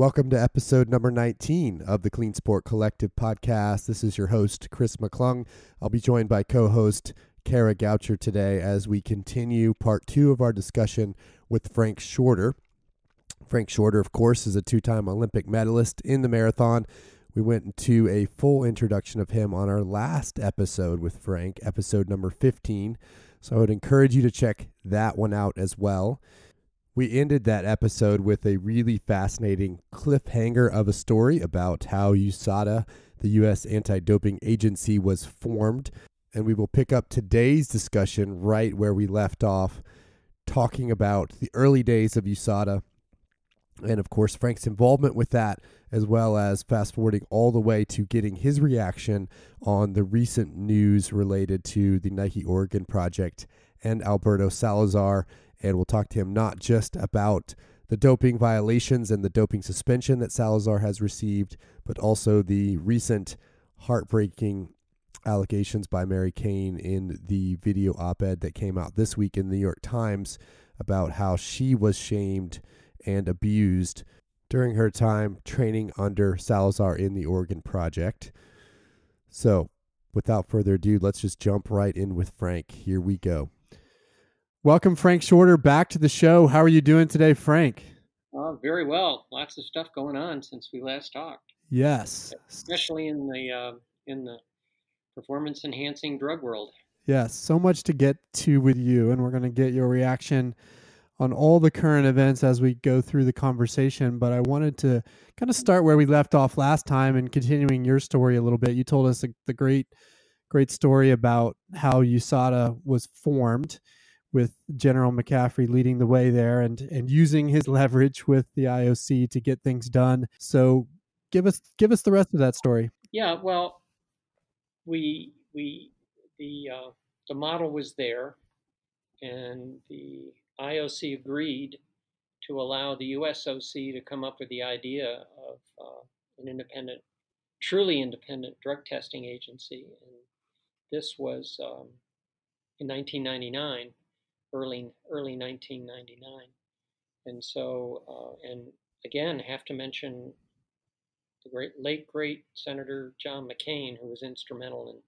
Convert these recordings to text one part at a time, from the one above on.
Welcome to episode number 19 of the Clean Sport Collective podcast. This is your host, Chris McClung. I'll be joined by co host Kara Goucher today as we continue part two of our discussion with Frank Shorter. Frank Shorter, of course, is a two time Olympic medalist in the marathon. We went into a full introduction of him on our last episode with Frank, episode number 15. So I would encourage you to check that one out as well. We ended that episode with a really fascinating cliffhanger of a story about how USADA, the U.S. Anti Doping Agency, was formed. And we will pick up today's discussion right where we left off, talking about the early days of USADA and, of course, Frank's involvement with that, as well as fast forwarding all the way to getting his reaction on the recent news related to the Nike Oregon project and Alberto Salazar and we'll talk to him not just about the doping violations and the doping suspension that Salazar has received, but also the recent heartbreaking allegations by Mary Cain in the video op ed that came out this week in the New York Times about how she was shamed and abused during her time training under Salazar in the Oregon Project. So, without further ado, let's just jump right in with Frank. Here we go. Welcome, Frank Shorter, back to the show. How are you doing today, Frank? Uh, very well. Lots of stuff going on since we last talked. Yes, especially in the uh, in the performance enhancing drug world. Yes, so much to get to with you, and we're going to get your reaction on all the current events as we go through the conversation. But I wanted to kind of start where we left off last time and continuing your story a little bit. You told us the, the great, great story about how USADA was formed with General McCaffrey leading the way there and and using his leverage with the IOC to get things done. So give us give us the rest of that story. Yeah, well, we we the uh, the model was there, and the IOC agreed to allow the USOC to come up with the idea of uh, an independent, truly independent drug testing agency, and this was um, in 1999 early early 1999. And so, uh, and again, have to mention the great late great Senator John McCain, who was instrumental in.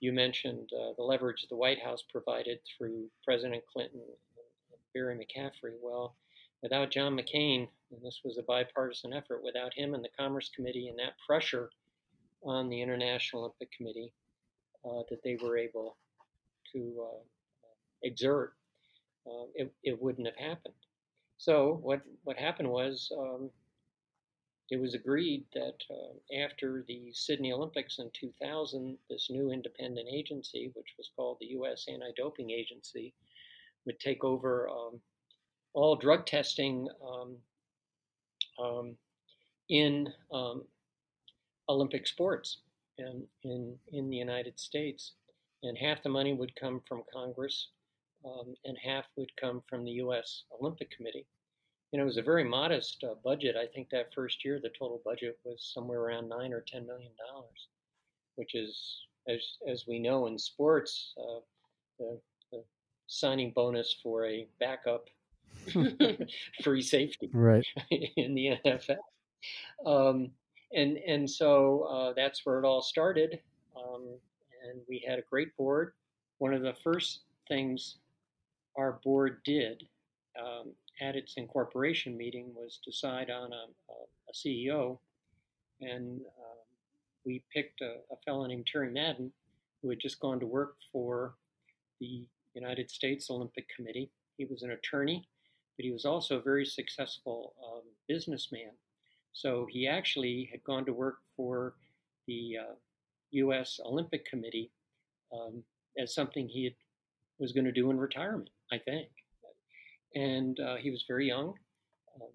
You mentioned uh, the leverage the White House provided through President Clinton and Barry McCaffrey. Well, without John McCain, and this was a bipartisan effort, without him and the Commerce Committee and that pressure on the International Olympic Committee, uh, that they were able to uh, exert, uh, it, it wouldn't have happened. So what what happened was um, it was agreed that uh, after the Sydney Olympics in 2000, this new independent agency, which was called the U.S. Anti-Doping Agency, would take over um, all drug testing um, um in Olympic sports in in the United States, and half the money would come from Congress, um, and half would come from the U.S. Olympic Committee. And it was a very modest uh, budget. I think that first year the total budget was somewhere around nine or ten million dollars, which is, as as we know in sports, uh, the, the signing bonus for a backup free safety right in the NFL. Um, and and so uh, that's where it all started. Um, and we had a great board. One of the first things our board did um, at its incorporation meeting was decide on a, a CEO, and um, we picked a, a fellow named Terry Madden who had just gone to work for the United States Olympic Committee. He was an attorney, but he was also a very successful um, businessman. So he actually had gone to work for the uh, U.S. Olympic Committee um, as something he had, was going to do in retirement. I think. And uh, he was very young um,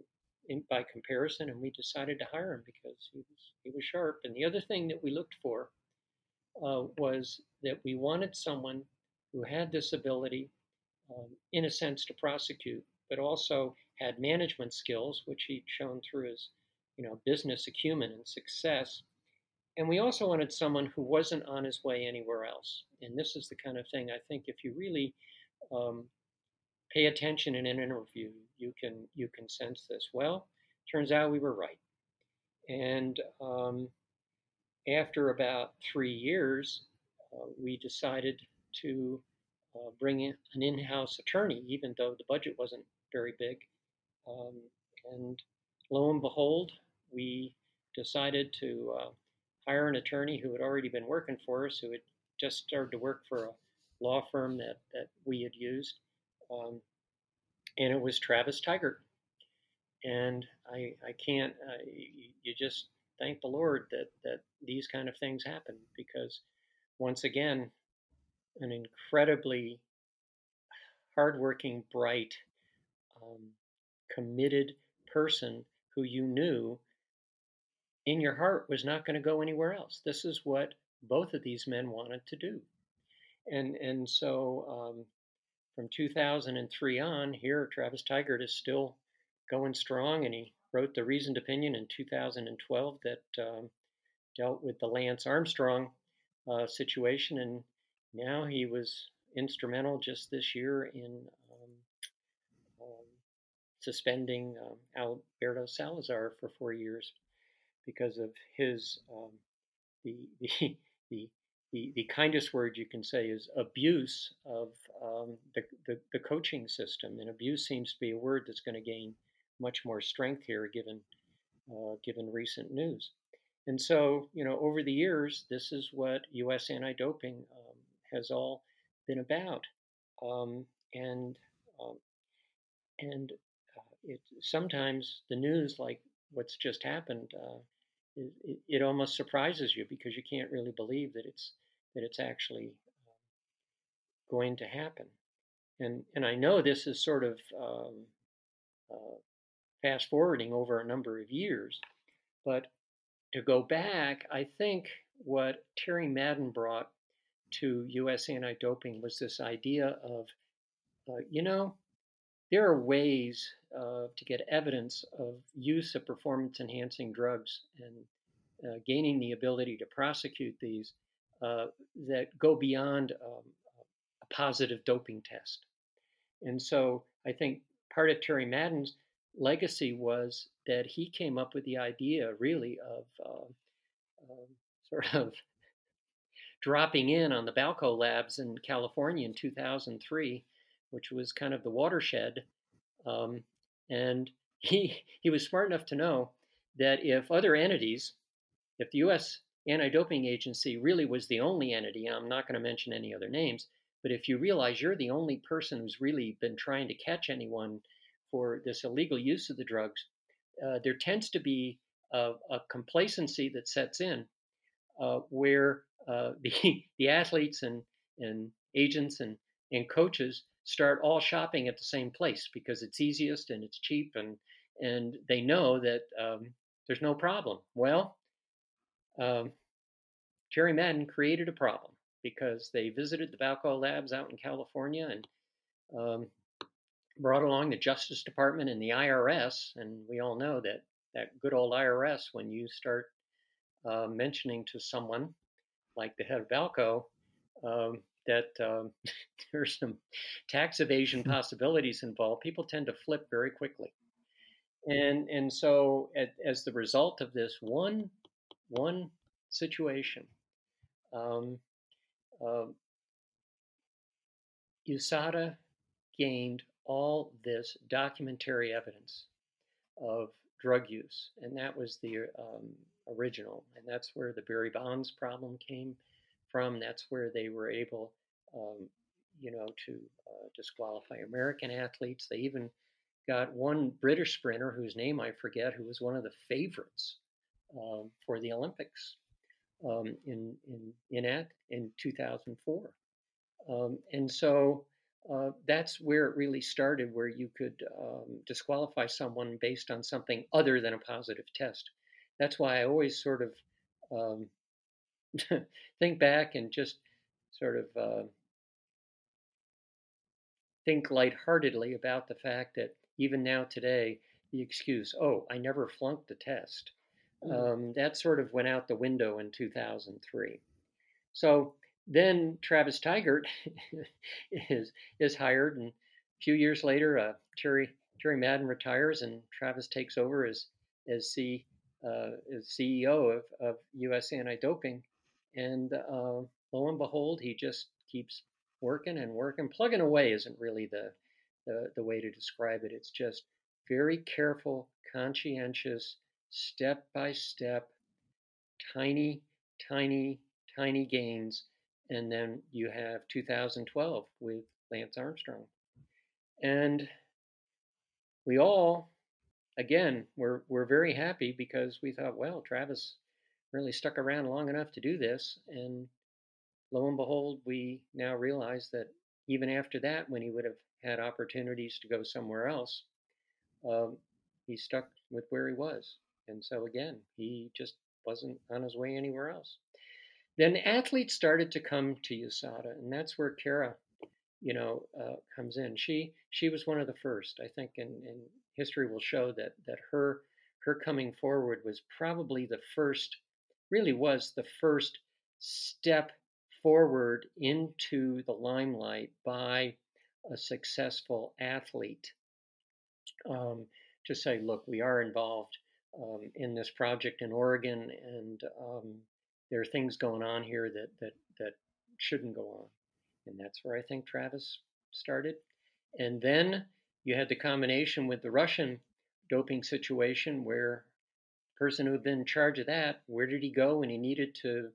in, by comparison, and we decided to hire him because he was he was sharp. And the other thing that we looked for uh, was that we wanted someone who had this ability, um, in a sense, to prosecute, but also had management skills, which he'd shown through his, you know, business acumen and success. And we also wanted someone who wasn't on his way anywhere else. And this is the kind of thing I think if you really um, pay attention in an interview. You can you can sense this. Well, turns out we were right. And um, after about three years, uh, we decided to uh, bring in an in house attorney, even though the budget wasn't very big. Um, and lo and behold, we decided to uh, hire an attorney who had already been working for us, who had just started to work for a law firm that, that we had used. Um, and it was Travis Tygart. And I, I can't, uh, you just thank the Lord that, that these kind of things happen because, once again, an incredibly hardworking, bright, um, committed person who you knew in your heart was not going to go anywhere else. This is what both of these men wanted to do. And, and so um, from 2003 on, here, Travis Tygart is still going strong, and he wrote the reasoned opinion in 2012 that um, dealt with the Lance Armstrong uh, situation, and now he was instrumental just this year in um, um, suspending um, Alberto Salazar for four years because of his um, the, the the the the kindest word you can say is abuse of um, the, the, the coaching system, and abuse seems to be a word that's going to gain much more strength here, given uh, given recent news. And so, you know, over the years, this is what U.S. anti-doping um, has all been about, um, and um, and uh, it sometimes the news, like what's just happened, uh, it, it, almost surprises you because you can't really believe that it's that it's actually uh, going to happen. And and I know this is sort of um, uh, fast forwarding over a number of years, but to go back, I think what Terry Madden brought to U.S. anti-doping was this idea of, uh, you know, there are ways uh, to get evidence of use of performance-enhancing drugs and uh, gaining the ability to prosecute these uh, that go beyond um, a positive doping test. And so I think part of Terry Madden's legacy was that he came up with the idea, really, of uh, sort of dropping in on the Balco labs in California in 2003, which was kind of the watershed. Um, and he, he was smart enough to know that if other entities, if the US anti doping agency really was the only entity, I'm not going to mention any other names, but if you realize you're the only person who's really been trying to catch anyone for this illegal use of the drugs, uh, there tends to be a, a, complacency that sets in uh, where uh, the, the athletes and, and agents and, and coaches start all shopping at the same place because it's easiest and it's cheap and, and they know that um, there's no problem. Well, um, Terry Madden created a problem because they visited the Balco labs out in California and um, brought along the Justice Department and the IRS, and we all know that that good old IRS, when you start uh, mentioning to someone like the head of Balco um, that um, there's some tax evasion hmm. possibilities involved, people tend to flip very quickly. And and so at, as the result of this one one situation, um, uh, USADA gained all this documentary evidence of drug use, and that was the um, original, and that's where the Barry Bonds problem came from. That's where they were able, um, you know, to uh, disqualify American athletes. They even got one British sprinter whose name I forget, who was one of the favorites um, for the Olympics um, in in in at in 2004, um, and so uh, that's where it really started, where you could um, disqualify someone based on something other than a positive test. That's why I always sort of think back and just sort of uh, think lightheartedly about the fact that even now today, the excuse, oh, I never flunked the test. Um, that sort of went out the window in 2003. So then Travis Tygart is is hired, and a few years later, uh, Terry Terry Madden retires, and Travis takes over as as, C, uh, as CEO of, of U.S. anti-doping, and uh, lo and behold, he just keeps working and working. Plugging away isn't really the, the, the way to describe it. It's just very careful, conscientious, step by step, tiny, tiny, tiny gains. And then you have 2012 with Lance Armstrong. And we all, again, we're, we're very happy because we thought, well, Travis really stuck around long enough to do this. And lo and behold, we now realize that even after that, when he would have had opportunities to go somewhere else, um, he stuck with where he was. And so again, he just wasn't on his way anywhere else. Then athletes started to come to USADA, and that's where Kara, you know, uh, comes in. She she was one of the first. I think, and, and history will show that that her her coming forward was probably the first, really was the first step forward into the limelight by a successful athlete um, to say, look, we are involved um, in this project in Oregon, and um, there are things going on here that that that shouldn't go on, and that's where I think Travis started. And then you had the combination with the Russian doping situation, where the person who had been in charge of that, where did he go when he needed to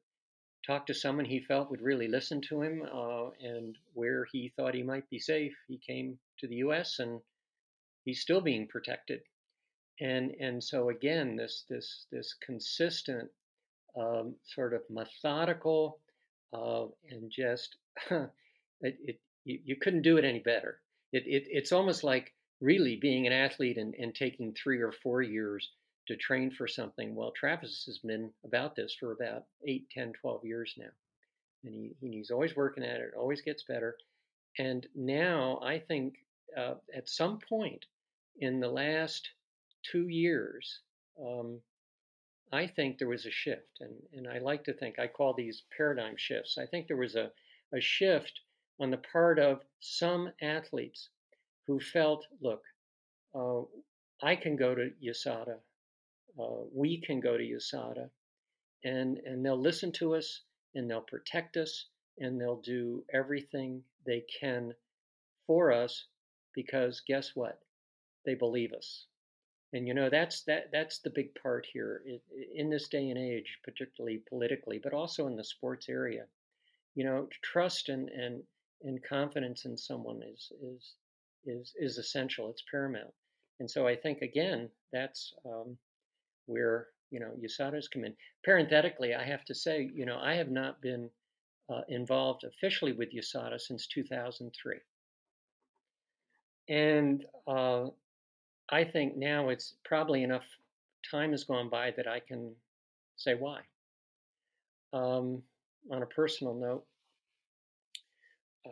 talk to someone he felt would really listen to him, uh, and where he thought he might be safe, he came to the U.S. and he's still being protected and and so again this this this consistent um, sort of methodical uh, and just it, it you, you, couldn't do it any better. It, it it's almost like really being an athlete and, and taking three or four years to train for something. Well travis has been about this for about 8 10 12 years now and he, he's always working at it always gets better. And now i think uh, at some point in the last two years, um, I think there was a shift. And, and I like to think, I call these paradigm shifts. I think there was a, a shift on the part of some athletes who felt, look, uh, I can go to USADA, uh, we can go to USADA, and, and they'll listen to us and they'll protect us and they'll do everything they can for us because guess what? They believe us. And you know that's that that's the big part here in this day and age, particularly politically, but also in the sports area. You know, trust and and and confidence in someone is is is is essential. It's paramount. And so I think again that's um, where you know USADA's come in. Parenthetically, I have to say, you know, I have not been uh, involved officially with USADA since 2003. And uh, I think now it's probably enough time has gone by that I can say why. Um, on a personal note,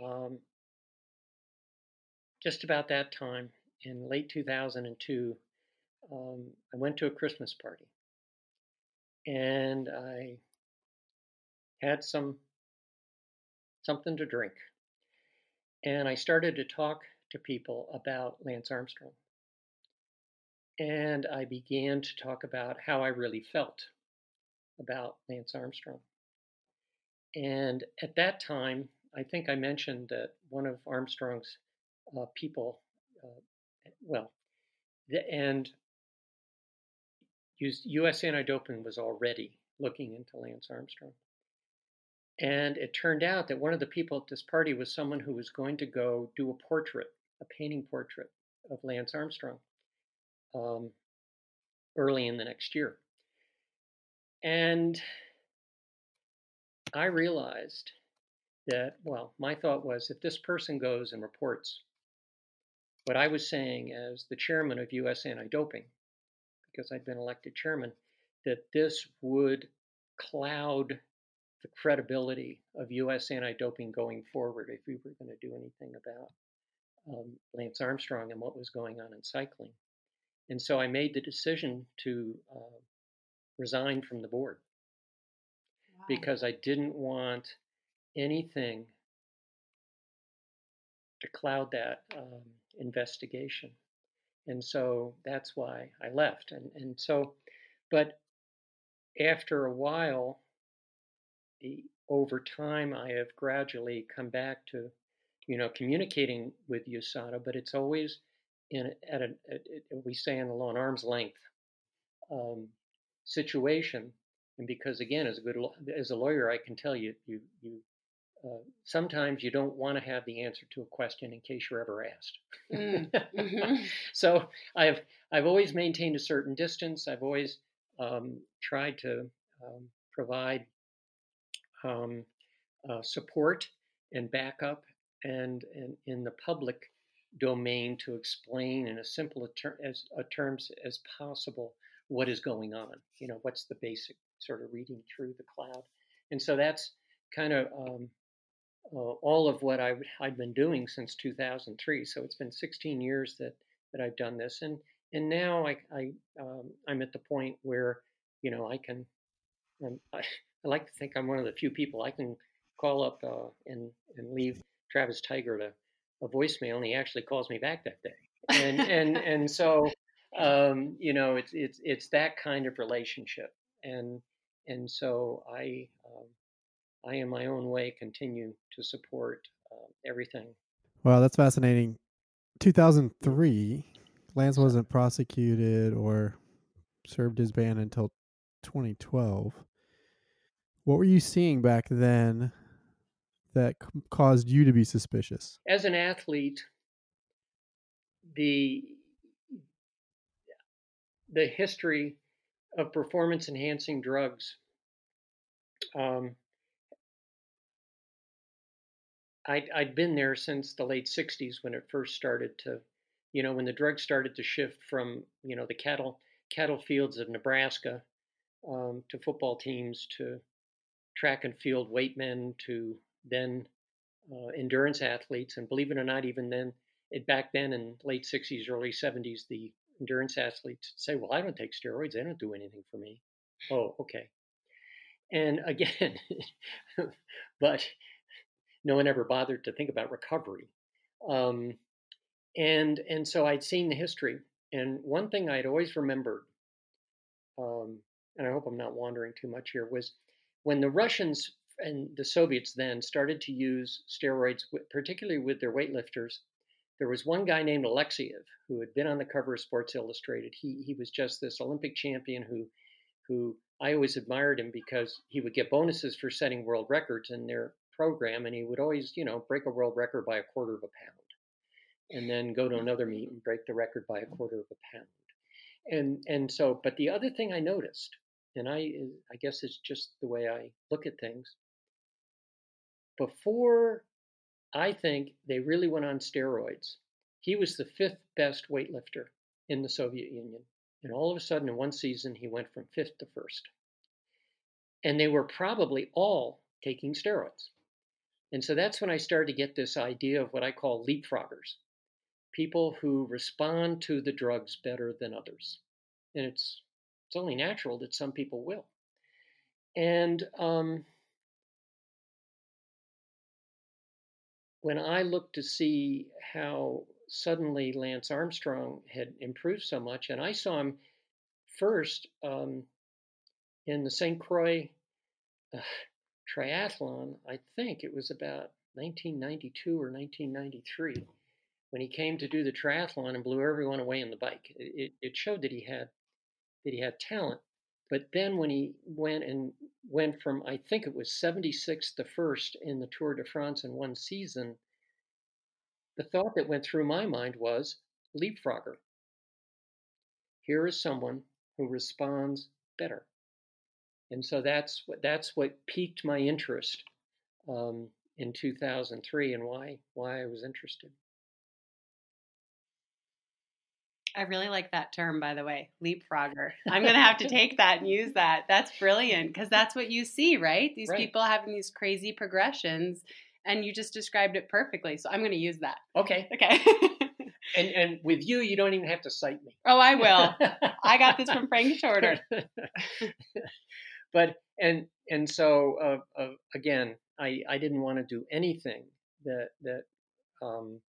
um, just about that time in late 2002, um, I went to a Christmas party and I had some something to drink. And I started to talk to people about Lance Armstrong and I began to talk about how I really felt about Lance Armstrong. And at that time, I think I mentioned that one of Armstrong's uh, people, uh, well, the, and U.S. anti-doping was already looking into Lance Armstrong. And it turned out that one of the people at this party was someone who was going to go do a portrait, a painting portrait of Lance Armstrong um, early in the next year. And I realized that, well, my thought was if this person goes and reports what I was saying as the chairman of US anti doping, because I'd been elected chairman, that this would cloud the credibility of US anti doping going forward if we were going to do anything about um, Lance Armstrong and what was going on in cycling. And so I made the decision to uh, resign from the board wow. because I didn't want anything to cloud that um, investigation. and so that's why I left. And and so, but after a while, the, over time, I have gradually come back to, you know, communicating with USADA, but it's always in at a, at, we say in the law an arm's length um, situation. And because again, as a good as a lawyer, I can tell you, you you uh, sometimes you don't want to have the answer to a question in case you're ever asked. Mm. Mm-hmm. so I've I've always maintained a certain distance. I've always um, tried to um, provide um, uh, support and backup and, and in the public domain to explain in as simple a ter- as a terms as possible what is going on. You know, what's the basic sort of reading through the cloud, and so that's kind of um, uh, all of what I, I'd been doing since 2003. So it's been 16 years that that I've done this, and and now I, I um, I'm at the point where you know I can. Um, I, I, like to think I'm one of the few people I can call up uh, and and leave Travis Tygart a, a voicemail, and he actually calls me back that day. And and and so um, you know it's it's it's that kind of relationship, and and so I um, I, in my own way, continue to support uh, everything. Wow, that's fascinating. 2003, Lance wasn't prosecuted or served his ban until 2012. What were you seeing back then that c- caused you to be suspicious? As an athlete, the the history of performance enhancing drugs um, I'd, I'd been there since the late 60s when it first started to, you know, when the drugs started to shift from, you know, the cattle cattle fields of Nebraska um, to football teams to track and field weight men to then uh, endurance athletes. And believe it or not, even then, it back then in late 60s, early 70s, the endurance athletes say, "Well, I don't take steroids; they don't do anything for me." Oh, okay. And again, but no one ever bothered to think about recovery. Um, and and so I'd seen the history, and one thing I'd always remembered, um, and I hope I'm not wandering too much here, was when the Russians and the Soviets then started to use steroids, particularly with their weightlifters. There was one guy named Alexeyev who had been on the cover of Sports Illustrated. He he was just this Olympic champion who who I always admired him because he would get bonuses for setting world records, in their program, and he would always, you know, break a world record by a quarter of a pound, and then go to another meet and break the record by a quarter of a pound. And and so, but the other thing I noticed, and I I guess it's just the way I look at things. Before I think they really went on steroids, he was the fifth best weightlifter in the Soviet Union. And all of a sudden, in one season, he went from fifth to first. And they were probably all taking steroids. And so that's when I started to get this idea of what I call leapfroggers people who respond to the drugs better than others. And it's, it's only natural that some people will. And um, when I looked to see how suddenly Lance Armstrong had improved so much, and I saw him first um, in the St. Croix uh, triathlon, I think it was about 1992 or 1993, when he came to do the triathlon and blew everyone away in the bike. It, it showed that he had that he had talent. But then when he went and went from I think it was 76 to first in the Tour de France in one season, the thought that went through my mind was leapfrogger. Here is someone who responds better and so that's what that's what piqued my interest um, in 2003 and why why I was interested. I really like that term, by the way, leapfrogger. I'm going to have to take that and use that. That's brilliant because that's what you see, right? These right. people having these crazy progressions, and you just described it perfectly. So I'm going to use that. Okay. Okay. and and with you, you don't even have to cite me. Oh, I will. I got this from Frank Shorter but and and so uh, uh, again, I I didn't want to do anything that that um,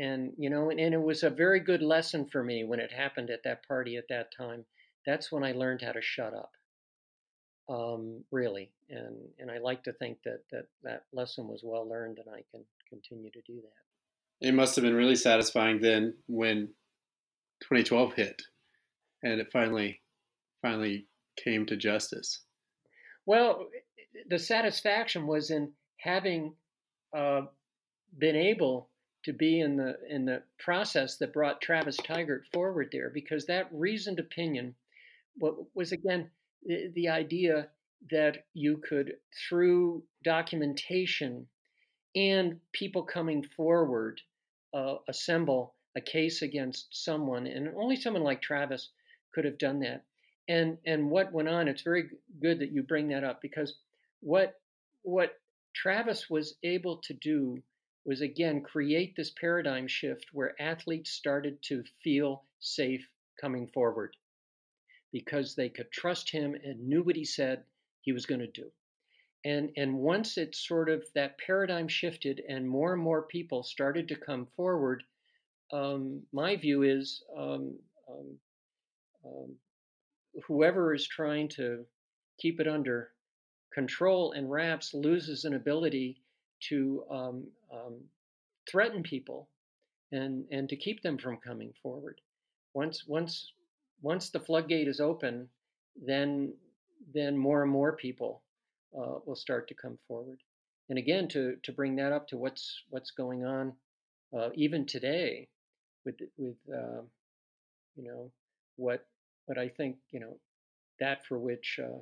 and you know, and, and it was a very good lesson for me when it happened at that party at that time. That's when I learned how to shut up. Um, really, and and I like to think that that that lesson was well learned, and I can continue to do that. It must have been really satisfying then when 2012 hit, and it finally finally came to justice. Well, the satisfaction was in having uh, been able to be in the in the process that brought Travis Tygart forward there, because that reasoned opinion was again the, the idea that you could, through documentation and people coming forward, uh, assemble a case against someone, and only someone like Travis could have done that. And and what went on? It's very good that you bring that up because what what Travis was able to do was again create this paradigm shift where athletes started to feel safe coming forward because they could trust him and knew what he said he was going to do. And, and once it sort of that paradigm shifted and more and more people started to come forward, um, my view is um, um, um whoever is trying to keep it under control and wraps loses an ability to um, um, threaten people and and to keep them from coming forward. Once once once the floodgate is open, then then more and more people uh, will start to come forward. And again, to to bring that up to what's what's going on uh, even today with with uh, you know what what I think you know that for which uh,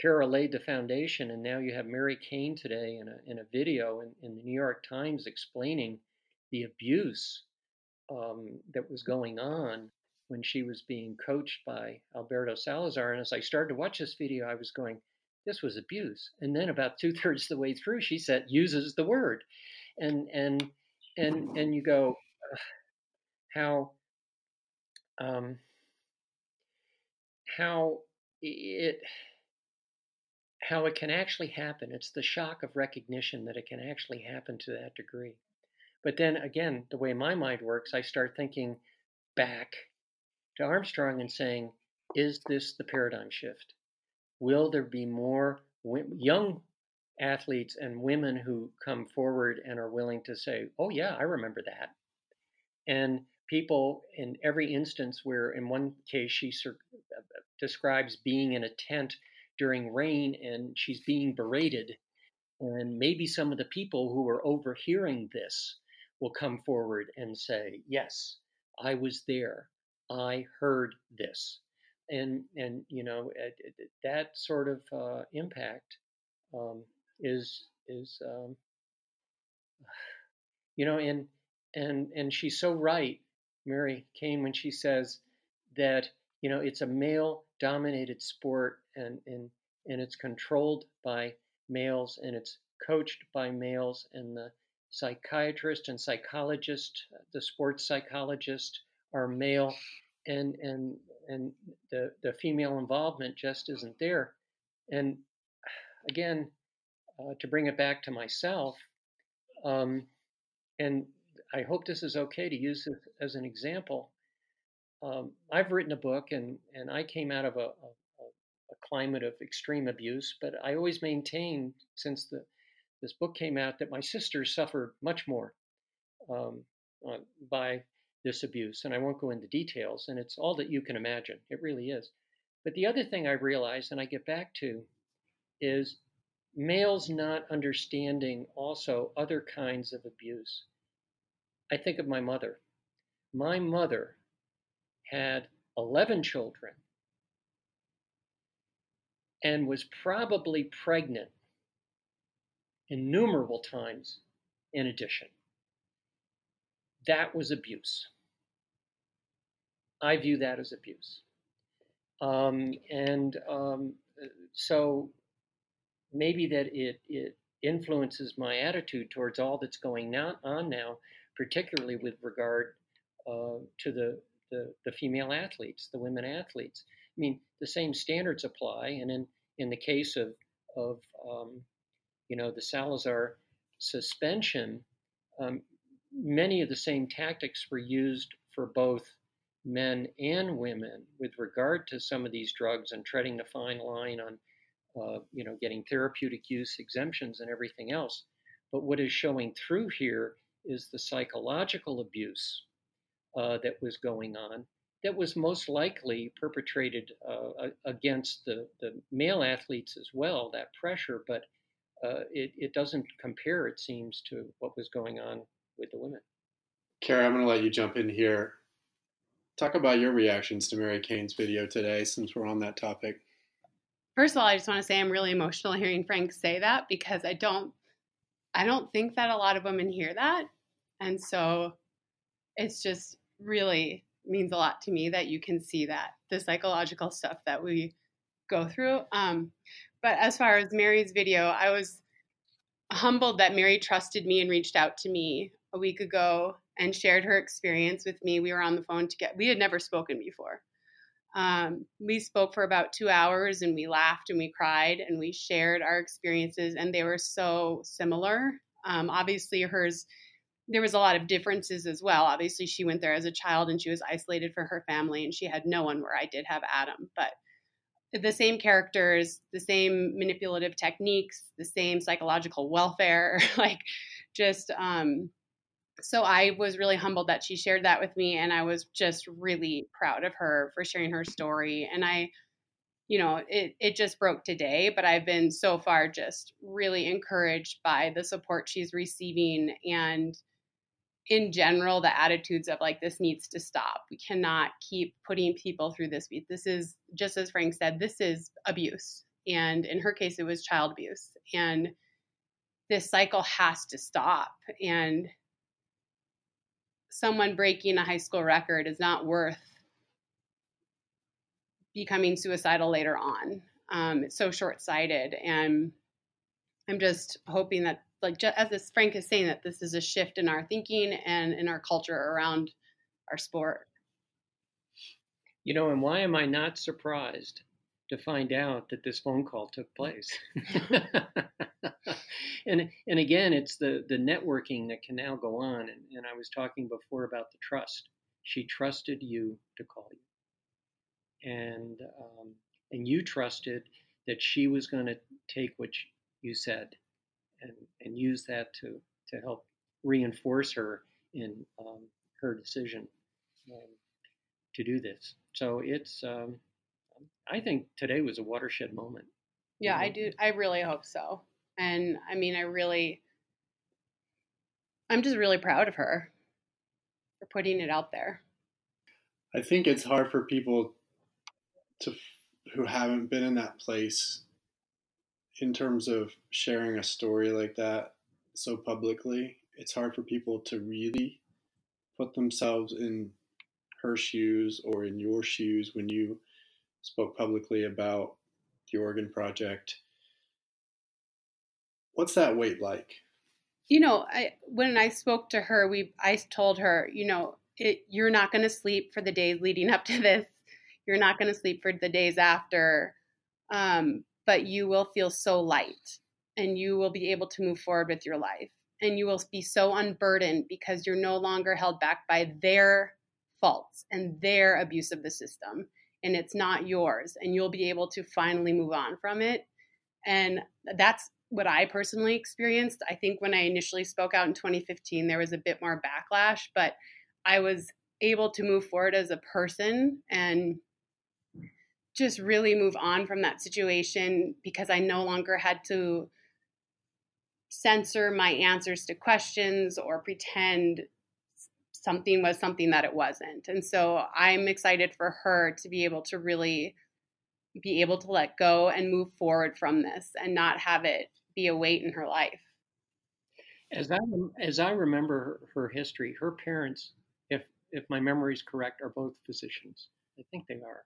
Kara laid the foundation, and now you have Mary Cain today in a, in a video in, in the New York Times explaining the abuse um, that was going on when she was being coached by Alberto Salazar. And as I started to watch this video, I was going, this was abuse. And then about two thirds of the way through, she said, uses the word. And, and, and, and you go, how, um, how it, how it can actually happen. It's the shock of recognition that it can actually happen to that degree. But then again, the way my mind works, I start thinking back to Armstrong and saying, is this the paradigm shift? Will there be more young athletes and women who come forward and are willing to say, oh, yeah, I remember that? And people in every instance where, in one case, she uh, describes being in a tent during rain and she's being berated. And maybe some of the people who are overhearing this will come forward and say, Yes, I was there. I heard this. And, and you know, that sort of uh, impact um, is, is um, you know, and, and, and she's so right, Mary Cain, when she says that, you know, it's a male dominated sport and, and, and it's controlled by males and it's coached by males and the psychiatrist and psychologist, the sports psychologist are male and and and the the female involvement just isn't there. And again, uh, to bring it back to myself, um, and I hope this is okay to use this as an example. Um, I've written a book, and, and I came out of a, a, a, climate of extreme abuse, but I always maintained since the, this book came out that my sisters suffered much more um, uh, by this abuse. And I won't go into details, and it's all that you can imagine. It really is. But the other thing I realized, and I get back to, is males not understanding also other kinds of abuse. I think of my mother. My mother had 11 children and was probably pregnant innumerable times in addition. That was abuse. I view that as abuse. Um, and um, so maybe that it, it influences my attitude towards all that's going on now, particularly with regard uh, to the the, the female athletes, the women athletes. Mean, the same standards apply. And in, in the case of, of um, you know, the Salazar suspension, um, many of the same tactics were used for both men and women with regard to some of these drugs and treading the fine line on, uh, you know, getting therapeutic use exemptions and everything else. But what is showing through here is the psychological abuse uh, that was going on that was most likely perpetrated uh, against the, the male athletes as well, that pressure, but uh, it, it doesn't compare, it seems, to what was going on with the women. Kara, I'm going to let you jump in here. Talk about your reactions to Mary Cain's video today, since we're on that topic. First of all, I just want to say I'm really emotional hearing Frank say that because I don't, I don't think that a lot of women hear that, and so it's just really means a lot to me that you can see that the psychological stuff that we go through. Um, but as far as Mary's video, I was humbled that Mary trusted me and reached out to me a week ago and shared her experience with me. We were on the phone to get, we had never spoken before. Um, we spoke for about two hours and we laughed and we cried and we shared our experiences, and they were so similar. Um, obviously, hers there was a lot of differences as well. Obviously, she went there as a child and she was isolated from her family, and she had no one where I did have Adam. But the same characters, the same manipulative techniques, the same psychological welfare, like just um so I was really humbled that she shared that with me and I was just really proud of her for sharing her story and I you know it it just broke today but I've been so far just really encouraged by the support she's receiving and in general the attitudes of like this needs to stop. We cannot keep putting people through this this is just as frank said this is abuse. And in her case it was child abuse. And this cycle has to stop. And someone breaking a high school record is not worth becoming suicidal later on. Um, it's so short-sighted. And i'm just hoping that like just, as this Frank is saying that this is a shift in our thinking and in our culture around our sport. You know, and why am I not surprised to find out that this phone call took place? and and again, it's the the networking that can now go on. And, and I was talking before about the trust. She trusted you to call you, and um, and you trusted that she was going to take what you said and, and use that to, to help reinforce her in um, her decision um, to do this. So it's, um, I think today was a watershed moment. Yeah, I do. I really hope so. And I mean, I really, I'm just really proud of her for putting it out there. I think it's hard for people to who haven't been in that place in terms of sharing a story like that so publicly, it's hard for people to really put themselves in her shoes or in your shoes when you spoke publicly about the Oregon Project. What's that weight like? You know, I when I spoke to her, we I told her, you know, it, you're not going to sleep for the days leading up to this. You're not going to sleep for the days after. Um, but you will feel so light and you will be able to move forward with your life. And you will be so unburdened because you're no longer held back by their faults and their abuse of the system. And it's not yours and you'll be able to finally move on from it. And that's what I personally experienced. I think when I initially spoke out in 2015 there was a bit more backlash, but I was able to move forward as a person and just really move on from that situation because I no longer had to censor my answers to questions or pretend something was something that it wasn't. And so I'm excited for her to be able to really be able to let go and move forward from this and not have it be a weight in her life. As I as I remember her history, her parents, if if my memory is correct, are both physicians. I think they are.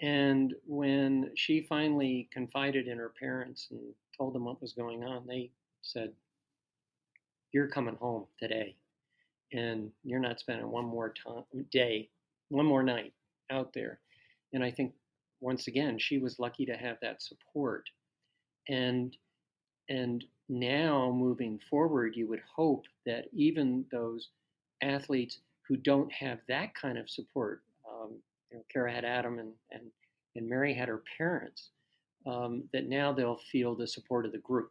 And when she finally confided in her parents and told them what was going on, they said, You're coming home today. And you're not spending one more time, day, one more night out there. And I think once again, she was lucky to have that support. And and now moving forward, you would hope that even those athletes who don't have that kind of support, um, you know, Kara had Adam and, and, and Mary had her parents, um, that now they'll feel the support of the group.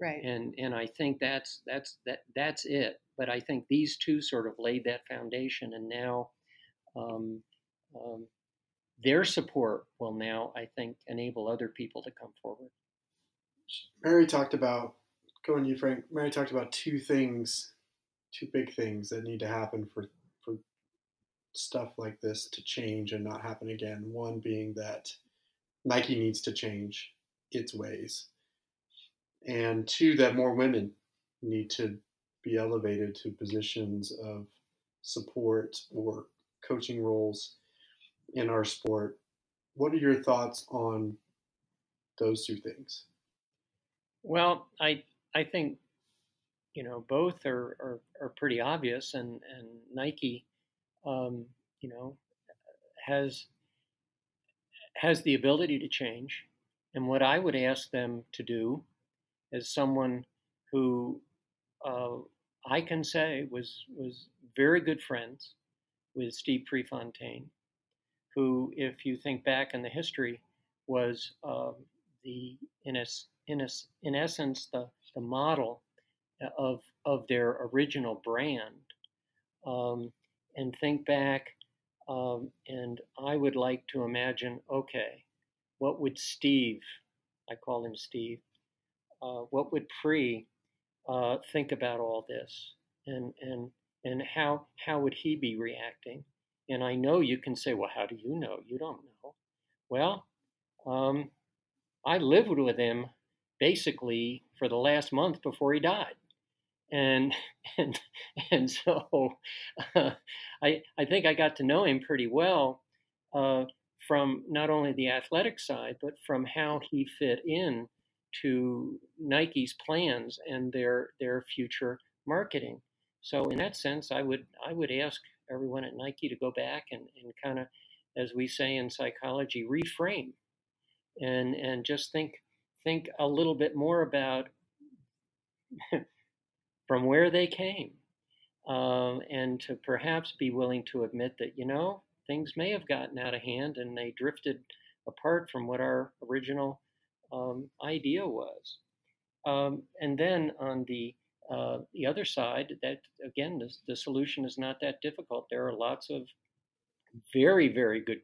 Right. And and I think that's that's that that's it. But I think these two sort of laid that foundation, and now um, um, their support will now, I think, enable other people to come forward. Mary talked about going to you, Frank. Mary talked about two things, two big things that need to happen for for stuff like this to change and not happen again. One being that Nike needs to change its ways, and two that more women need to be elevated to positions of support or coaching roles in our sport. What are your thoughts on those two things? Well, I I think you know both are are, are pretty obvious, and and Nike, um, you know, has has the ability to change. And what I would ask them to do, as someone who uh, I can say was was very good friends with Steve Prefontaine, who, if you think back in the history, was uh, the in a, in, a, in essence the, the model of of their original brand. Um, and think back, um, and I would like to imagine, okay, what would Steve, I call him Steve, uh, what would Pre uh, think about all this, and and and how how would he be reacting? And I know you can say, well, how do you know? You don't know. Well, um, I lived with him basically for the last month before he died, and and and so uh, I I think I got to know him pretty well uh, from not only the athletic side, but from how he fit in to Nike's plans and their their future marketing. So in that sense, I would I would ask everyone at Nike to go back and, and kind of, as we say in psychology, reframe and and just think think a little bit more about from where they came, um, and to perhaps be willing to admit that you know things may have gotten out of hand and they drifted apart from what our original um, idea was. Um, and then on the uh, the other side, that again, the, the solution is not that difficult. There are lots of very, very good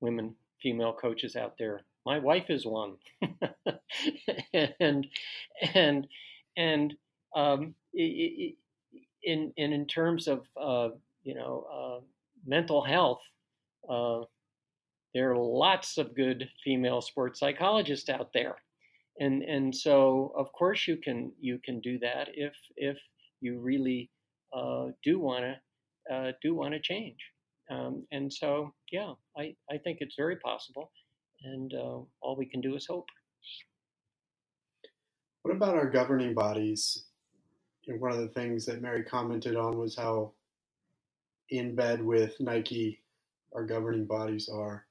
women, female coaches out there. My wife is one, and and and um, in in in terms of uh, you know uh, mental health, uh, there are lots of good female sports psychologists out there. And and so of course you can you can do that if if you really uh, do want to do want to change. Um, and so yeah I, I think it's very possible and uh, all we can do is hope. What about our governing bodies you know, one of the things that mary commented on was how in bed with nike our governing bodies are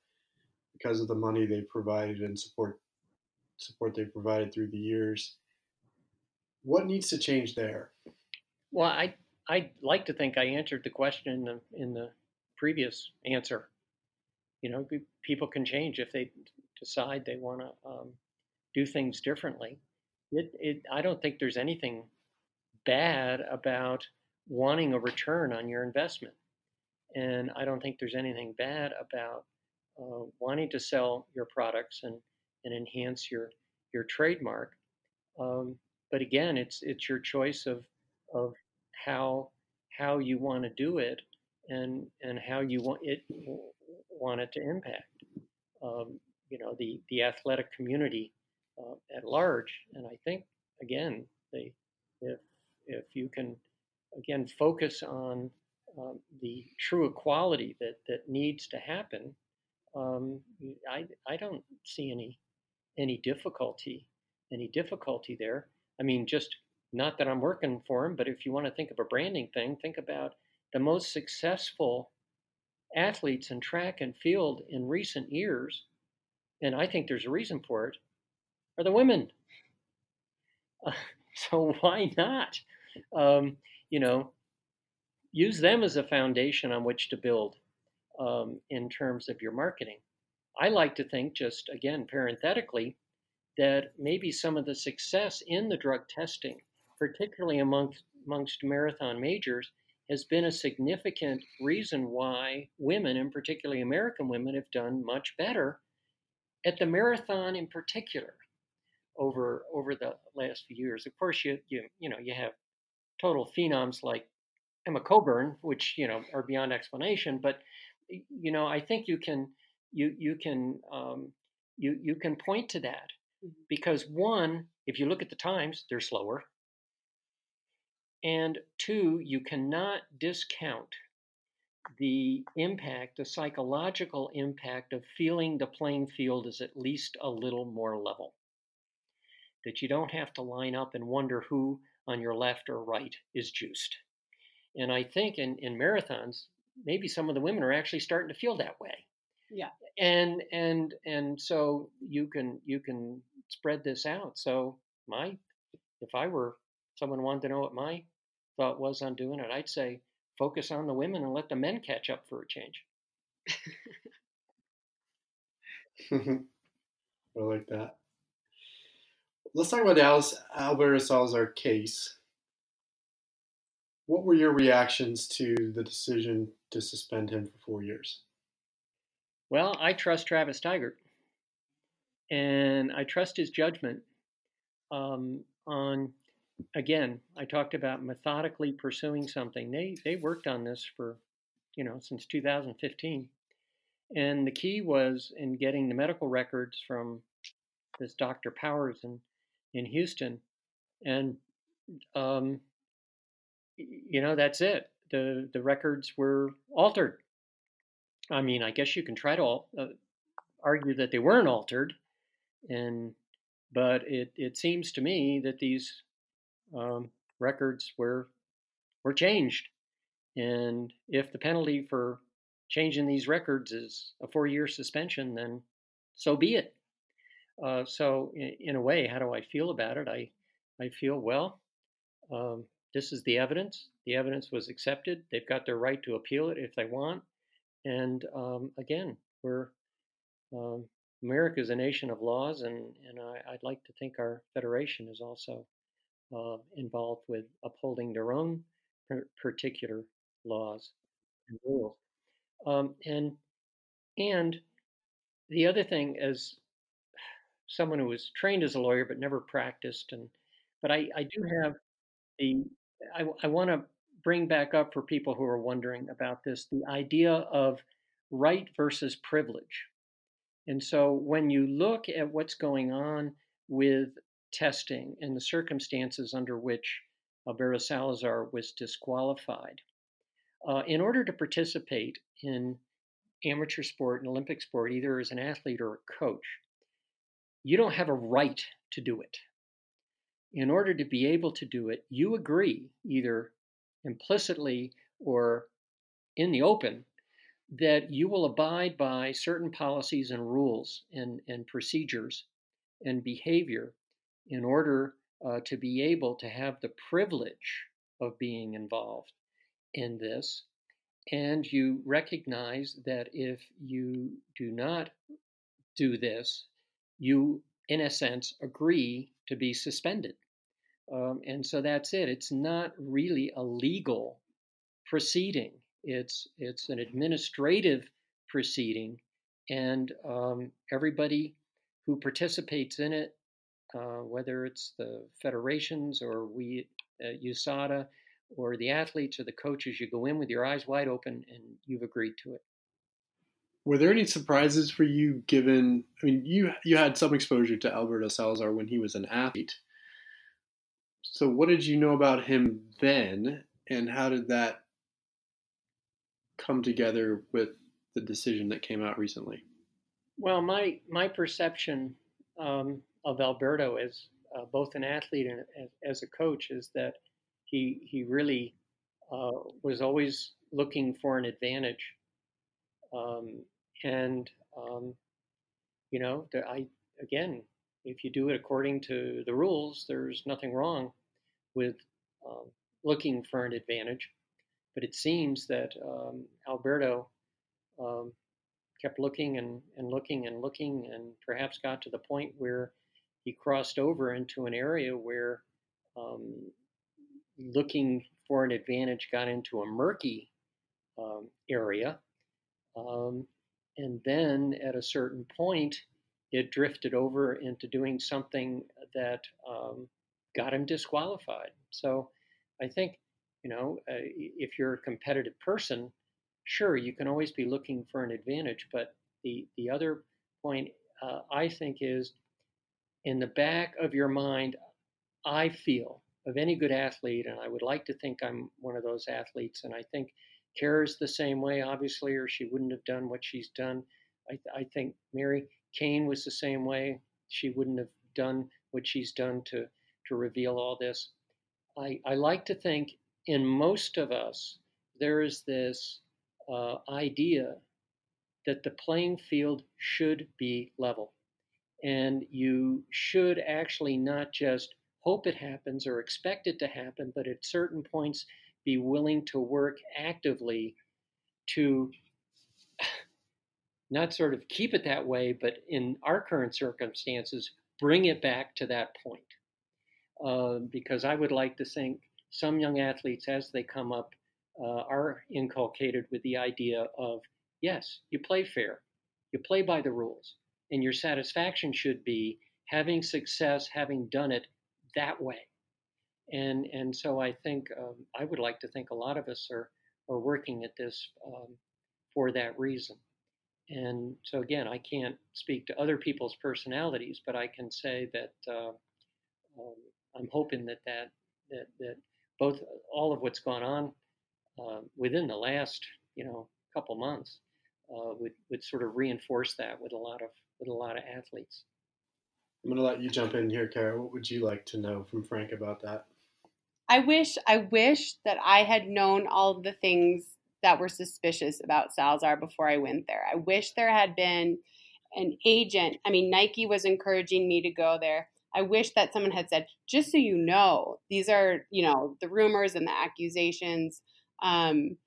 because of the money they provided and support support they've provided through the years. What needs to change there? Well, I I like to think I answered the question in the, in the previous answer. You know, people can change if they decide they want to um, do things differently. It, it, I don't think there's anything bad about wanting a return on your investment. And I don't think there's anything bad about uh, wanting to sell your products and and enhance your your trademark. Um, but again, it's it's your choice of of how how you want to do it and and how you want it want it to impact. Um, you know the the athletic community uh, at large, and I think again, they if if you can again focus on um, the true equality that that needs to happen, um, I I don't see any any difficulty, any difficulty there. I mean, just not that I'm working for him, but if you want to think of a branding thing, think about the most successful athletes in track and field in recent years, and I think there's a reason for it, are the women. Uh, so why not? Um, you know, use them as a foundation on which to build um, in terms of your marketing. I like to think, just again, parenthetically, that maybe some of the success in the drug testing, particularly amongst, amongst marathon majors, has been a significant reason why women, and particularly American women, have done much better at the marathon in particular over over the last few years. Of course, you you you know you have total phenoms like Emma Coburn, which you know are beyond explanation. But you know, I think you can you you can um, you you can point to that mm-hmm. because one, if you look at the times, they're slower, and two, you cannot discount the impact, the psychological impact of feeling the playing field is at least a little more level. That you don't have to line up and wonder who on your left or right is juiced. And I think in, in marathons, maybe some of the women are actually starting to feel that way. Yeah. And and and so you can you can spread this out. So my if I were someone wanted to know what my thought was on doing it, I'd say focus on the women and let the men catch up for a change. I like that. Let's talk about Alice, Alberto Salazar case. What were your reactions to the decision to suspend him for four years? Well, I trust Travis Tygart, and I trust his judgment um, on. Again, I talked about methodically pursuing something. They they worked on this for, you know, since 2015, and the key was in getting the medical records from this Dr. Powers in in Houston, and um, you know, that's it. The the records were altered. I mean, I guess you can try to uh, argue that they weren't altered, and but it it seems to me that these um, records were were changed, and if the penalty for changing these records is a four-year suspension, then so be it. Uh, so, in, in, a way, how do I feel about it? I I feel well. Um, this is the evidence. The evidence was accepted. They've got their right to appeal it if they want. And um, again, we're um, America is a nation of laws, and, and I, would like to think our federation is also uh, involved with upholding their own particular laws and rules. Um, and and the other thing, as someone who was trained as a lawyer but never practiced, and but I, I do have the I, I want to bring back up for people who are wondering about this the idea of right versus privilege. And so when you look at what's going on with testing and the circumstances under which Alberto Salazar was disqualified, uh, in order to participate in amateur sport and Olympic sport, either as an athlete or a coach, you don't have a right to do it in order to be able to do it, you agree, either implicitly or in the open, that you will abide by certain policies and rules and, and procedures and behavior in order uh, to be able to have the privilege of being involved in this. And you recognize that if you do not do this, you, in a sense, agree to be suspended. Um, and so that's it. It's not really a legal proceeding. It's it's an administrative proceeding, and um, everybody who participates in it, uh, whether it's the federations or we at USADA or the athletes or the coaches, you go in with your eyes wide open and you've agreed to it. Were there any surprises for you given I mean you you had some exposure to Alberto Salazar when he was an athlete. So, what did you know about him then, and how did that come together with the decision that came out recently? Well, my my perception um, of Alberto as uh, both an athlete and as, a coach is that he he really uh, was always looking for an advantage, um, and um, you know, I again if you do it according to the rules, there's nothing wrong with um, looking for an advantage. But it seems that um, Alberto um, kept looking and, and looking and looking and perhaps got to the point where he crossed over into an area where um, looking for an advantage got into a murky um, area. Um, and then at a certain point, it drifted over into doing something that um, got him disqualified. So I think, you know, uh, if you're a competitive person, sure, you can always be looking for an advantage. But the, the other point uh, I think is in the back of your mind, I feel of any good athlete, and I would like to think I'm one of those athletes, and I think Kara's the same way, obviously, or she wouldn't have done what she's done. I, I think Mary Cain was the same way. She wouldn't have done what she's done to, to reveal all this. I, I like to think in most of us, there is this uh, idea that the playing field should be level. And you should actually not just hope it happens or expect it to happen, but at certain points be willing to work actively to not sort of keep it that way, but in our current circumstances, bring it back to that point. Uh, because I would like to think some young athletes, as they come up, uh, are inculcated with the idea of yes, you play fair, you play by the rules, and your satisfaction should be having success, having done it that way. And and so I think um, I would like to think a lot of us are are working at this um, for that reason. And so again, I can't speak to other people's personalities, but I can say that uh, um, I'm hoping that that that that both all of what's gone on uh, within the last you know couple months uh, would would sort of reinforce that with a lot of with a lot of athletes. I'm going to let you jump in here, Kara. What would you like to know from Frank about that? I wish I wish that I had known all the things that were suspicious about Salazar before I went there. I wish there had been an agent. I mean, Nike was encouraging me to go there. I wish that someone had said, just so you know, these are, you know, the rumors and the accusations. Um,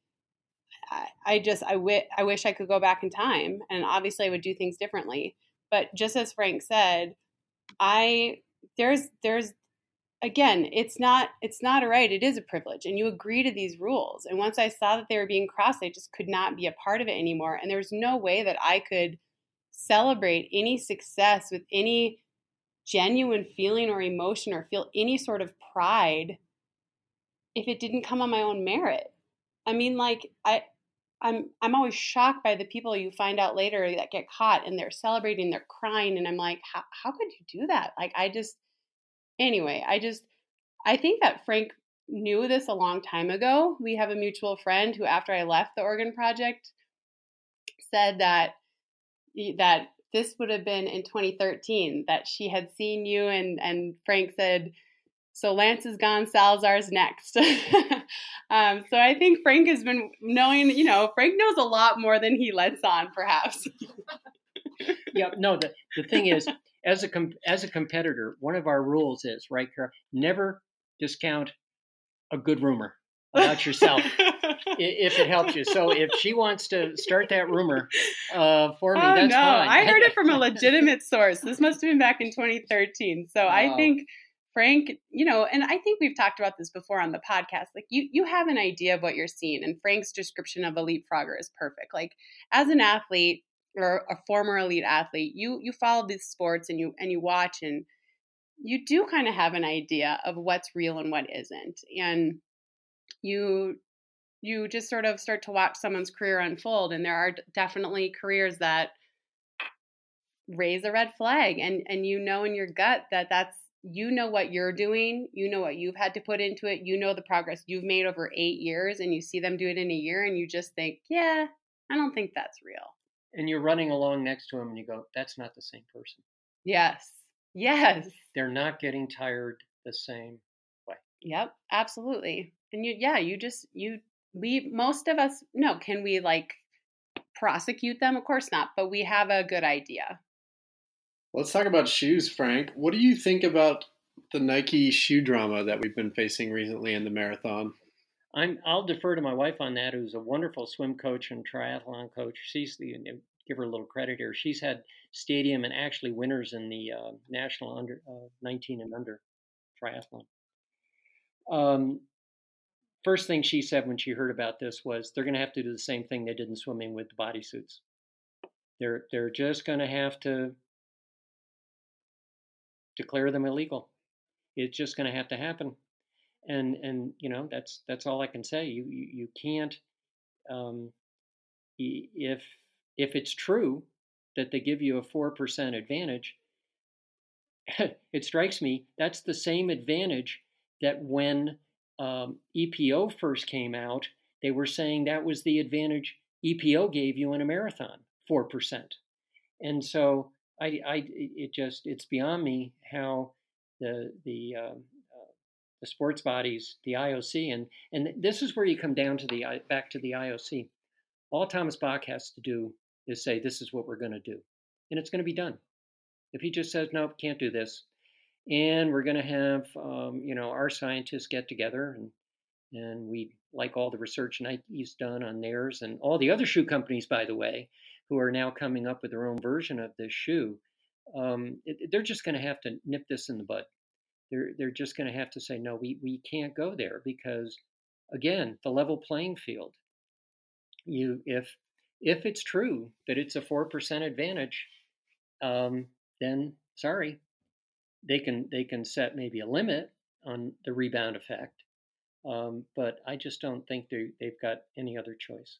I, I just, I wish I could go back in time and obviously I would do things differently. But just as Frank said, I, there's, there's again it's not it's not a right it is a privilege and you agree to these rules and once i saw that they were being crossed i just could not be a part of it anymore and there was no way that i could celebrate any success with any genuine feeling or emotion or feel any sort of pride if it didn't come on my own merit. I mean like i i'm i'm always shocked by the people you find out later that get caught and they're celebrating they're crying and i'm like how, how could you do that? Like i just Anyway, I just I think that Frank knew this a long time ago. We have a mutual friend who after I left the Oregon project said that that this would have been in 2013 that she had seen you and and Frank said so Lance is gone, Salazar's next. um, so I think Frank has been knowing, you know, Frank knows a lot more than he lets on, perhaps. yeah, no, the, the thing is, as a com- as a competitor, one of our rules is right, Kara, never discount a good rumor about yourself if it helps you. So if she wants to start that rumor uh, for me, oh, that's no. fine. I heard it from a legitimate source. This must have been back in 2013. So wow. I think Frank, you know, and I think we've talked about this before on the podcast. Like you you have an idea of what you're seeing and Frank's description of a leapfrogger is perfect. Like as an athlete, or a former elite athlete, you you follow these sports and you and you watch and you do kind of have an idea of what's real and what isn't. And you you just sort of start to watch someone's career unfold and there are definitely careers that raise a red flag and and you know in your gut that that's you know what you're doing you know what you've had to put into it you know the progress you've made over 8 years and you see them do it in a year and you just think yeah i don't think that's real and you're running along next to them and you go, that's not the same person. Yes. Yes. They're not getting tired the same way. Yep, absolutely. And you yeah, you just you we most of us no, can we like prosecute them? Of course not, but we have a good idea. Let's talk about shoes, Frank. What do you think about the Nike shoe drama that we've been facing recently in the marathon? I'm, I'll defer to my wife on that, who's a wonderful swim coach and triathlon coach. She's the give her a little credit here. She's had stadium and actually winners in the uh, national under uh, 19 and under triathlon. Um, first thing she said when she heard about this was they're going to have to do the same thing they did in swimming with the bodysuits. They're they're just going to have to declare them illegal. It's just going to have to happen, and and you know that's that's all I can say. You you, you can't um, if if it's true that they give you a 4% advantage, it strikes me that's the same advantage that when um, EPO first came out, they were saying that was the advantage EPO gave you in a marathon, 4%. And so I, I it just, it's beyond me how the, the, uh, the sports bodies, the IOC, and, and this is where you come down to the, back to the IOC. All Thomas Bach has to do is say, this is what we're going to do. And it's going to be done. If he just says, nope, can't do this, and we're going to have, um, you know, our scientists get together and and we like all the research Nike's done on theirs and all the other shoe companies, by the way, who are now coming up with their own version of this shoe. Um, it, they're just going to have to nip this in the bud. They're they're just going to have to say no, we we can't go there because, again, the level playing field. You if if it's true that it's a 4% advantage, um, then sorry, they can they can set maybe a limit on the rebound effect. Um, but I just don't think they they've got any other choice.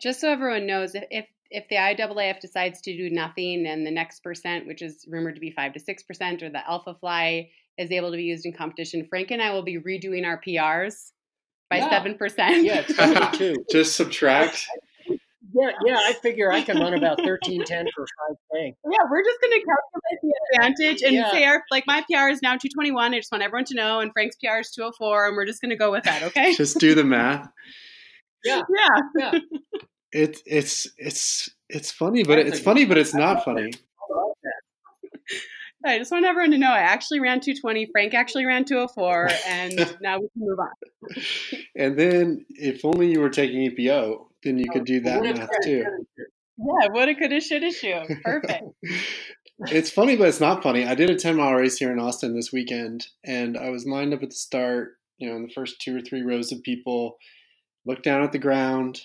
Just so everyone knows, if if the IAAF decides to do nothing and the next percent, which is rumored to be five to six percent, or the Alpha Fly is able to be used in competition, Frank and I will be redoing our PRs by seven yeah. percent. Yeah, it's too. Just subtract yeah, yeah, I figure I can run about thirteen ten for five k. Yeah, we're just going to calculate the advantage and yeah. say our like my PR is now two twenty one. I just want everyone to know, and Frank's PR is two hundred four, and we're just going to go with that. Okay. just do the math. Yeah, yeah, yeah. It, it's it's it's funny, but it's funny, but it's not funny. I just want everyone to know I actually ran 220. Frank actually ran 204, and now we can move on. and then, if only you were taking EPO, then you could do oh, that math too. Yeah, what a coulda, shoulda, shoe. Perfect. it's funny, but it's not funny. I did a 10 mile race here in Austin this weekend, and I was lined up at the start, you know, in the first two or three rows of people, look down at the ground.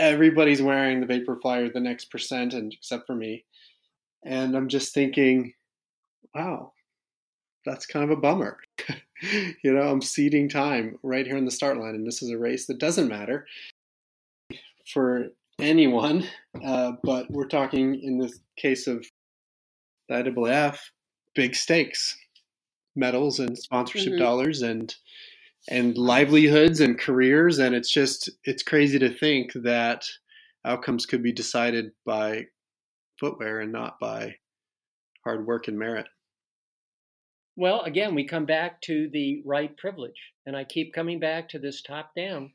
Everybody's wearing the Vaporfly or the next percent, and except for me. And I'm just thinking, wow, that's kind of a bummer. you know, I'm ceding time right here in the start line, and this is a race that doesn't matter for anyone, uh, but we're talking in the case of the IAAF, big stakes, medals and sponsorship mm-hmm. dollars and and livelihoods and careers, and it's just it's crazy to think that outcomes could be decided by footwear and not by hard work and merit. Well, again, we come back to the right privilege, and I keep coming back to this top down.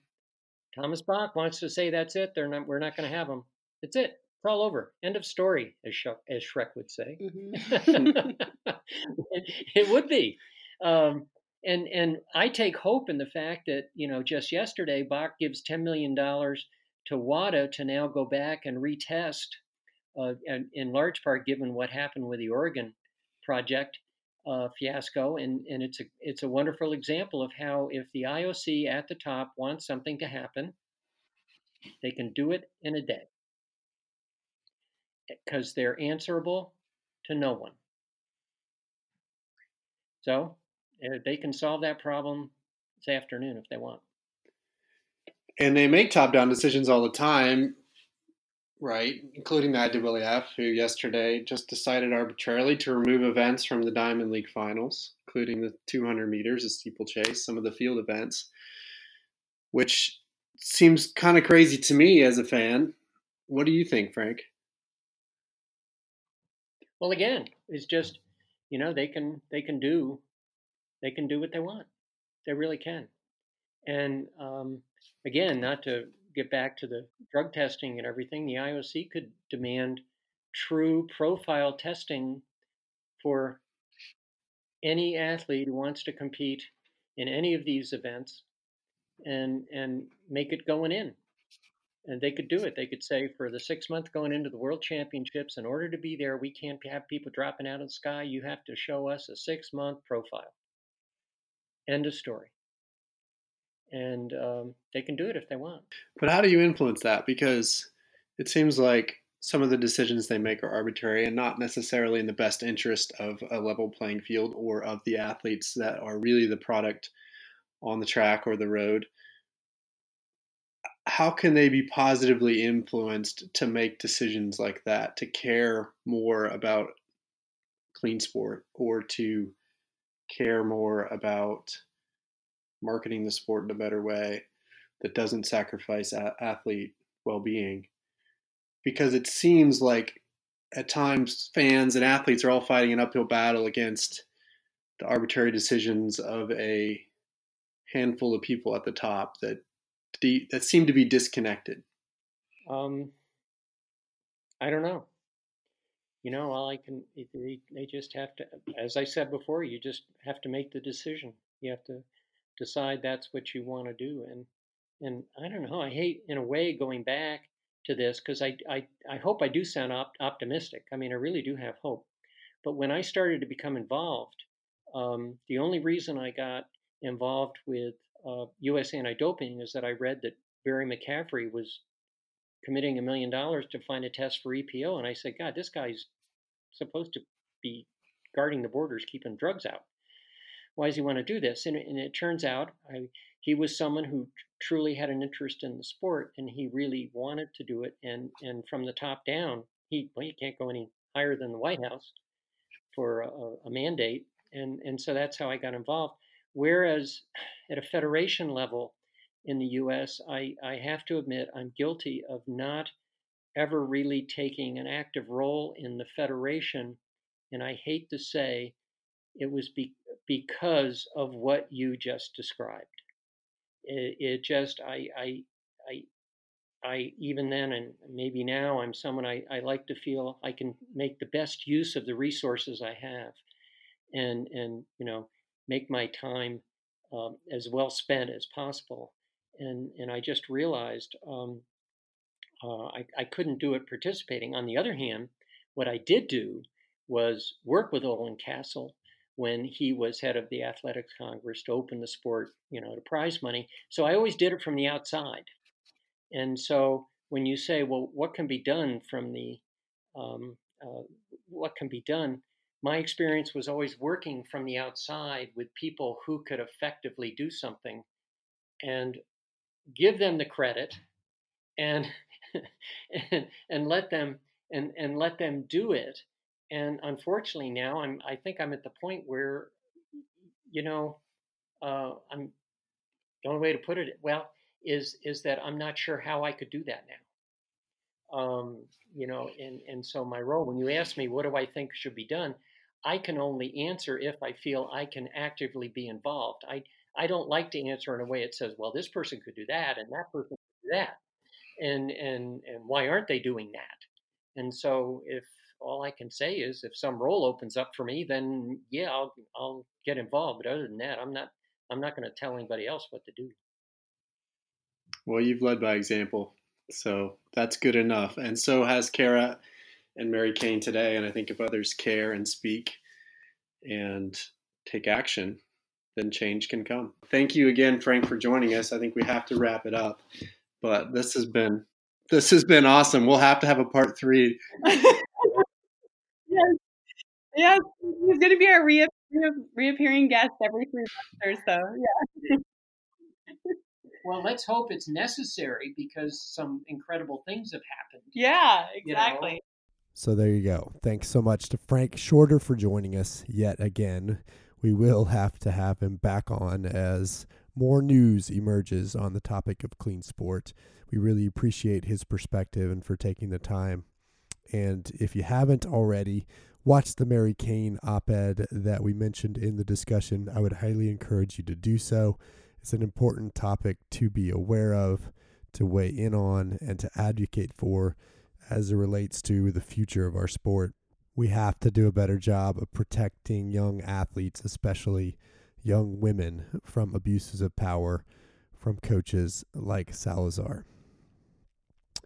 Thomas Bach wants to say that's it. They're not. We're not going to have them. It's it. It's all over. End of story, as Shrek, as Shrek would say. Mm-hmm. it, it, would be. Um, and and I take hope in the fact that you know just yesterday Bach gives ten million dollars to WADA to now go back and retest, uh, and in large part given what happened with the Oregon project, uh, fiasco, and, and it's a it's a wonderful example of how if the IOC at the top wants something to happen, they can do it in a day because they're answerable to no one. So eh, they can solve that problem this afternoon if they want. And they make top down decisions all the time right, including the IAAF, who yesterday just decided arbitrarily to remove events from the Diamond League finals, including the 200 meters, the steeplechase, some of the field events, which seems kind of crazy to me as a fan. What do you think, Frank? Well, again, it's just you know they can they can do they can do what they want. They really can. And um, again, not to get back to the drug testing and everything, the IOC could demand true profile testing for any athlete who wants to compete in any of these events and and make it going in. And they could do it. They could say for the six month going into the world championships, in order to be there, we can't have people dropping out of the sky. You have to show us a six month profile. End of story. And um, they can do it if they want. But how do you influence that? Because it seems like some of the decisions they make are arbitrary and not necessarily in the best interest of a level playing field or of the athletes that are really the product on the track or the road. How can they be positively influenced to make decisions like that, to care more about clean sport or to care more about marketing the sport in a better way that doesn't sacrifice a- athlete well being? because it seems like at times fans and athletes are all fighting an uphill battle against the arbitrary decisions of a handful of people at the top that that seem to be disconnected. Um, I don't know. You know, all I can they, they just have to, as I said before, you just have to make the decision. You have to decide that's what you want to do, and and I don't know. I hate in a way going back to this because I, I, I hope I do sound op- optimistic. I mean, I really do have hope. But when I started to become involved, um, the only reason I got involved with uh, U.S. anti-doping is that I read that Barry McCaffrey was committing a million dollars to find a test for EPO, and I said, God, this guy's supposed to be guarding the borders, keeping drugs out. Why does he want to do this? And, and it turns out I he was someone who truly had an interest in the sport and he really wanted to do it and and from the top down he well you can't go any higher than the white house for a, a mandate and and so that's how i got involved whereas at a federation level in the us i i have to admit i'm guilty of not ever really taking an active role in the federation and i hate to say it was be, because of what you just described. It, it just I I I I even then and maybe now I'm someone I, I like to feel I can make the best use of the resources I have and and you know make my time um, as well spent as possible. And and I just realized um, uh, I, I couldn't do it participating. On the other hand what I did do was work with Ollan Cassell when he was head of the Athletics Congress to open the sport, you know, to prize money. So I always did it from the outside. And so when you say, well, what can be done from the, um, uh, what can be done? My experience was always working from the outside with people who could effectively do something and give them the credit and and, and let them and, and let them do it and unfortunately now i'm i think i'm at the point where you know uh, i'm the only way to put it well is is that i'm not sure how i could do that now. Um, you know and and so my role when you ask me what do i think should be done? I can only answer if i feel i can actively be involved. I i don't like to answer in a way it says well this person could do that and that person could do that. And and and why aren't they doing that? And so if all I can say is if some role opens up for me, then yeah, I'll I'll get involved. But other than that, I'm not I'm not going to tell anybody else what to do. Well, you've led by example, so that's good enough. And so has Kara and Mary Cain today. And I think if others care and speak and take action, then change can come. Thank you again, Frank, for joining us. I think we have to wrap it up, but this has been this has been awesome. We'll have to have a part three. yes, yes, he's going to be our re- reappearing guest every three months or so. Yeah. well, let's hope it's necessary because some incredible things have happened. Yeah, exactly. You know? So there you go. Thanks so much to Frank Shorter for joining us yet again. We will have to have him back on as more news emerges on the topic of clean sport. We really appreciate his perspective and for taking the time and if you haven't already, watch the Mary Cain op ed that we mentioned in the discussion. I would highly encourage you to do so. It's an important topic to be aware of, to weigh in on, and to advocate for as it relates to the future of our sport. we have to do a better job of protecting young athletes, especially young women, from abuses of power from coaches like Salazar.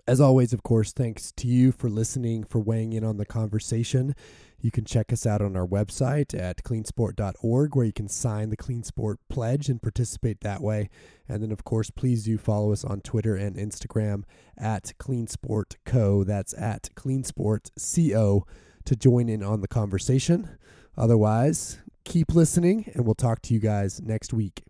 As always, of course, thanks to you for listening, for weighing in on the conversation. You can check us out on our website at cleansport.org, where you can sign the Clean Sport Pledge and participate that way. And then, of course, please do follow us on Twitter and Instagram at CleanSportCo. That's at CleanSportCo to join in on the conversation. Otherwise, keep listening, and we'll talk to you guys next week.